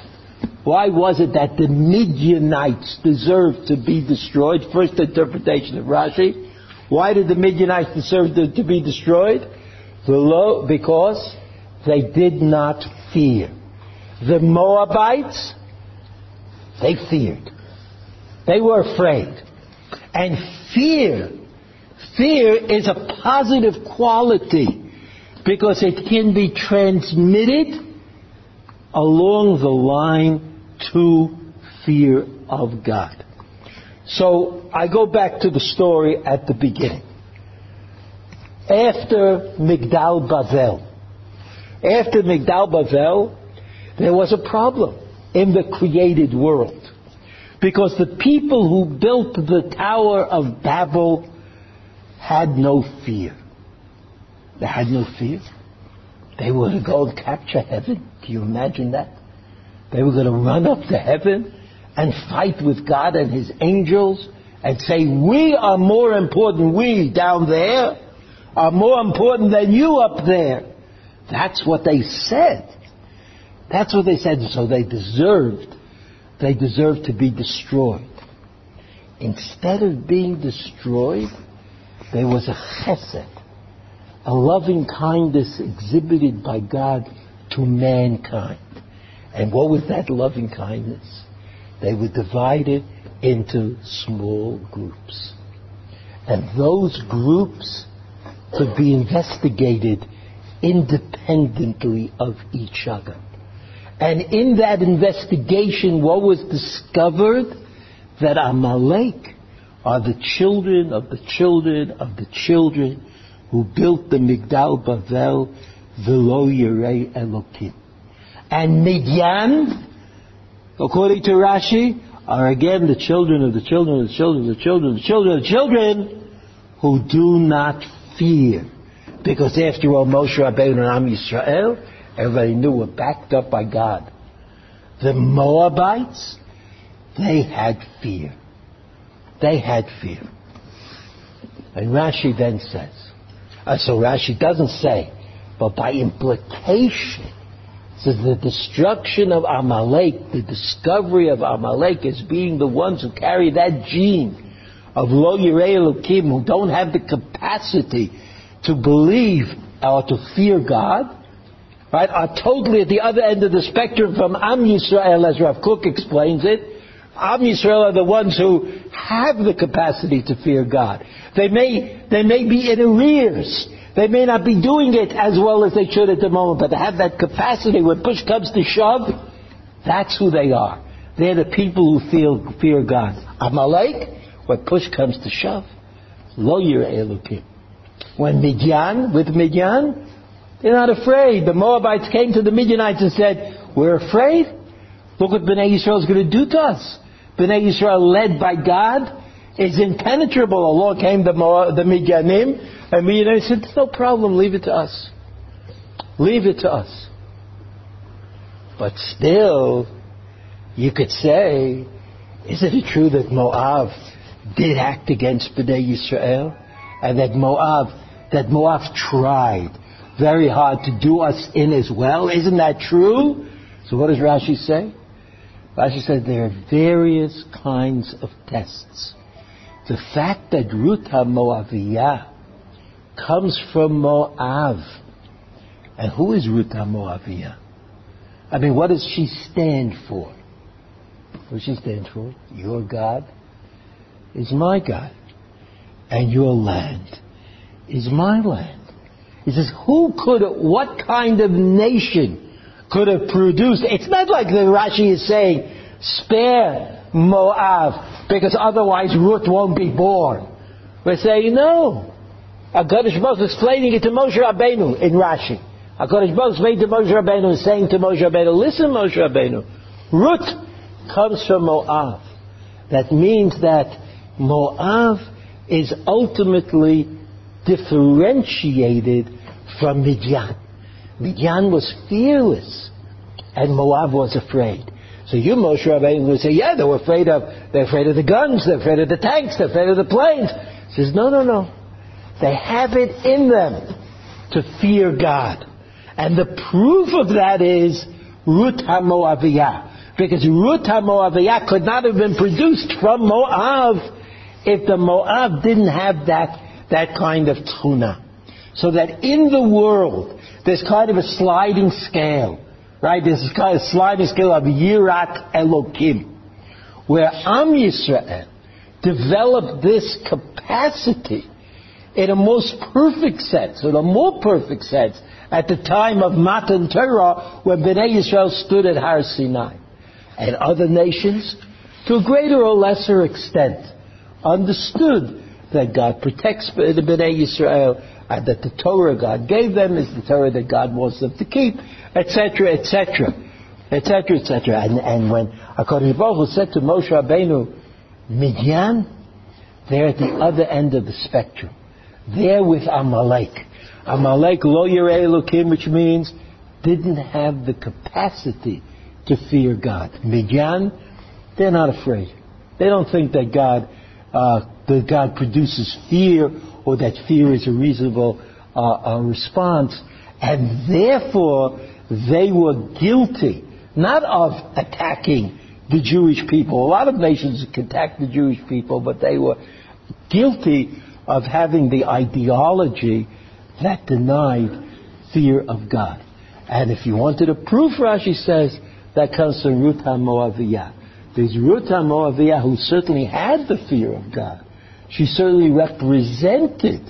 Why was it that the Midianites deserved to be destroyed? First interpretation of Rashi. Why did the Midianites deserve to, to be destroyed? Because they did not fear. The Moabites, they feared. They were afraid. And fear, fear is a positive quality because it can be transmitted along the line to fear of God. So I go back to the story at the beginning. After Migdal Bavel, after Migdal Bavel, there was a problem in the created world. Because the people who built the Tower of Babel had no fear. They had no fear. They were going to go and capture heaven. Can you imagine that? They were going to run up to heaven and fight with God and His angels and say, we are more important, we down there are more important than you up there. That's what they said. That's what they said. So they deserved, they deserved to be destroyed. Instead of being destroyed, there was a chesed, a loving kindness exhibited by God to mankind. And what was that loving kindness? They were divided into small groups. And those groups could be investigated independently of each other. And in that investigation, what was discovered? That Amalek are the children of the children of the children who built the Migdal Bavel, Velo Yirei Elokim. And Midian, according to Rashi, are again the children of the children of the children of the children of the children of the children who do not fear Because after all, Moshe Rabbeinu and Am Yisrael, everybody knew were backed up by God. The Moabites, they had fear. They had fear. And Rashi then says, uh, so Rashi doesn't say, but by implication, says the destruction of Amalek, the discovery of Amalek as being the ones who carry that gene of Lo Yirei Elokim, who don't have the capacity to believe or to fear God, right, are totally at the other end of the spectrum from Am Yisrael, as Rav Kook explains it. Am Yisrael are the ones who have the capacity to fear God. They may, they may be in arrears. They may not be doing it as well as they should at the moment, but they have that capacity when push comes to shove. That's who they are. They're the people who feel, fear God. Amalek, when push comes to shove, lo elukim. When Midian, with Midian, they're not afraid. The Moabites came to the Midianites and said, we're afraid. Look what Bnei Yisrael is going to do to us. Bnei Yisrael led by God is impenetrable. Along came the, Moab, the Midianim, and Midian said, no problem, leave it to us. Leave it to us. But still, you could say, isn't it true that Moab did act against Bnei Yisrael? And that Moab, that Moab tried very hard to do us in as well. Isn't that true? So what does Rashi say? Rashi says there are various kinds of tests. The fact that Ruth HaMoaviyah comes from Moab. And who is Ruth HaMoaviyah? I mean, what does she stand for? What does she stand for? Your God is my God. And your land is my land. He says, who could, what kind of nation could have produced, it's not like the Rashi is saying, spare Moab, because otherwise Ruth won't be born. We're saying, no. HaKadosh Baruch is explaining it to Moshe Rabbeinu in Rashi. HaKadosh Baruch is to Moshe Rabbeinu and saying to Moshe Rabbeinu, listen Moshe Rabbeinu, Ruth comes from Moab. That means that Moab is ultimately differentiated from Midian. Midian was fearless, and Moab was afraid. So you, Moshe Rabbeinu, would say, yeah, they were afraid of, they're afraid of the guns, they're afraid of the tanks, they're afraid of the planes. He says, no, no, no. They have it in them to fear God. And the proof of that is Ruth HaMoaviyah. Because Ruth HaMoaviyah could not have been produced from Moab if the Moab didn't have that, that kind of tuna. So that in the world, there's kind of a sliding scale, right? There's a kind of sliding scale of Yirat Elokim, where Am Yisrael developed this capacity in a most perfect sense, in a more perfect sense, at the time of Matan Torah, when Bnei Yisrael stood at Har Sinai. And other nations, to a greater or lesser extent, understood that God protects the Bnei Yisrael and that the Torah God gave them is the Torah that God wants them to keep, etc., etc., etc., etc. And, and when HaKadosh Baruch Hu said to Moshe Rabbeinu, Midian, they're at the other end of the spectrum. They're with Amalek. Amalek lo yirei Elokim, which means didn't have the capacity to fear God. Midian, they're not afraid. They don't think that God uh, that God produces fear or that fear is a reasonable uh, uh, response, and therefore they were guilty not of attacking the Jewish people. A lot of nations can attack the Jewish people, but they were guilty of having the ideology that denied fear of God. And if you wanted a proof, Rashi says, that comes from Ruth HaMoaviyah. There's Ruth HaMoaviyah who certainly had the fear of God. She certainly represented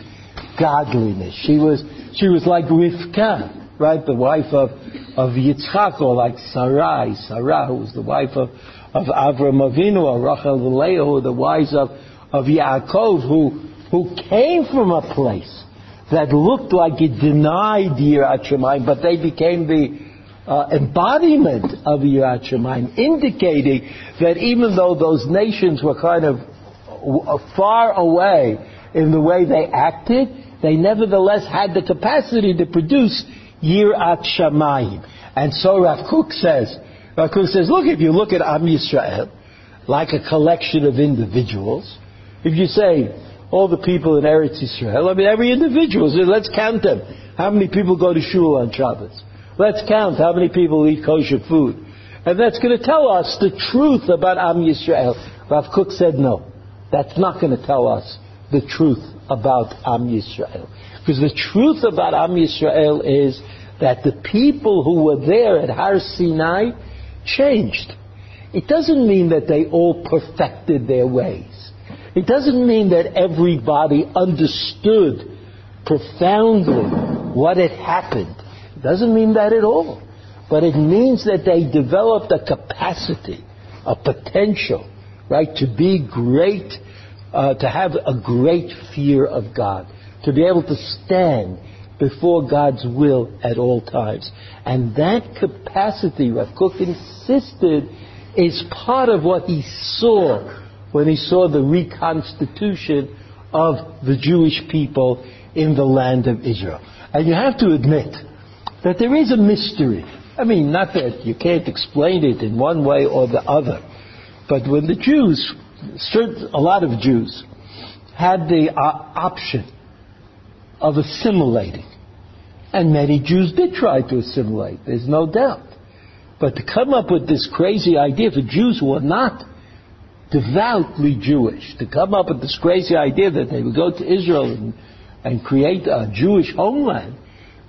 godliness. She was, she was like Rivka, right? The wife of, of Yitzchak, or like Sarai, Sarah, who was the wife of, of Avram Avinu, or Rachel Leah, who the wives of, of Yaakov, who, who came from a place that looked like it denied Yirat Shamayim, but they became the uh, embodiment of Yirat Shamayim, indicating that even though those nations were kind of Uh, far away in the way they acted, they nevertheless had the capacity to produce Yirat Shamayim. And so Rav Kook says, Rav Kook says, look, if you look at Am Yisrael, like a collection of individuals, if you say, all the people in Eretz Yisrael, I mean, every individual, let's count them. How many people go to shul on Shabbos? Let's count how many people eat kosher food. And that's going to tell us the truth about Am Yisrael. Rav Kook said no. That's not going to tell us the truth about Am Yisrael. Because the truth about Am Yisrael is that the people who were there at Har Sinai changed. It doesn't mean that they all perfected their ways. It doesn't mean that everybody understood profoundly what had happened. It doesn't mean that at all. But it means that they developed a capacity, a potential, right, to be great, uh, to have a great fear of God, to be able to stand before God's will at all times. And that capacity, Rav Kook insisted, is part of what he saw when he saw the reconstitution of the Jewish people in the land of Israel. And you have to admit that there is a mystery. I mean, not that you can't explain it in one way or the other, but when the Jews, a lot of Jews, had the uh, option of assimilating, and many Jews did try to assimilate, there's no doubt. But to come up with this crazy idea for Jews who are not devoutly Jewish to come up with this crazy idea that they would go to Israel and, and create a Jewish homeland,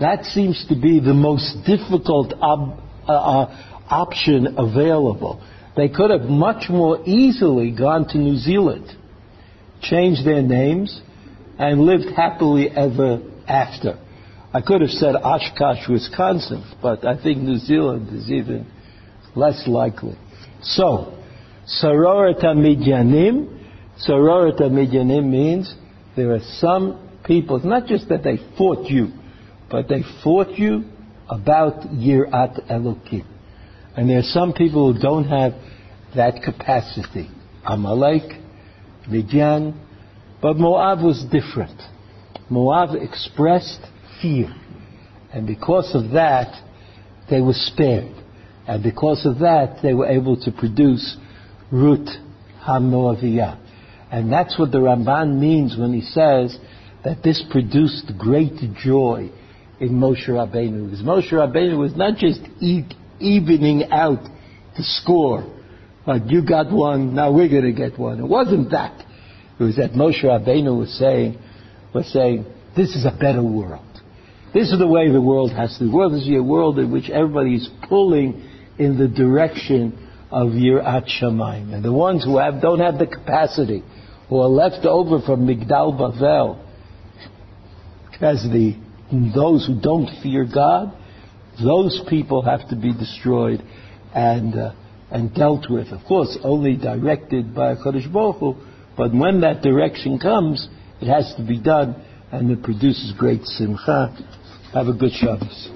that seems to be the most difficult ob, uh, uh, option available. They could have much more easily gone to New Zealand, changed their names, and lived happily ever after. I could have said Oshkosh, Wisconsin, but I think New Zealand is even less likely. So, Sororat Midyanim. Sororat Midyanim means there are some people, not just that they fought you, but they fought you about Yirat Elokim. And there are some people who don't have that capacity. Amalek, Midian, but Moab was different. Moab expressed fear. And because of that, they were spared. And because of that, they were able to produce Ruth HaMoaviyah. And that's what the Ramban means when he says that this produced great joy in Moshe Rabbeinu. Because Moshe Rabbeinu was not just evening out the score, like you got one, now we're going to get one. It wasn't that. It was that Moshe Rabbeinu was saying, was saying, this is a better world. This is the way the world has to. The world is a world in which everybody is pulling in the direction of Yirat Shamayim. And the ones who have, don't have the capacity, who are left over from Migdal Bavel, as the, those who don't fear God, those people have to be destroyed and, uh, and dealt with. Of course, only directed by Kodesh Baruch Hu, but when that direction comes, it has to be done, and it produces great simcha. Have a good Shabbos.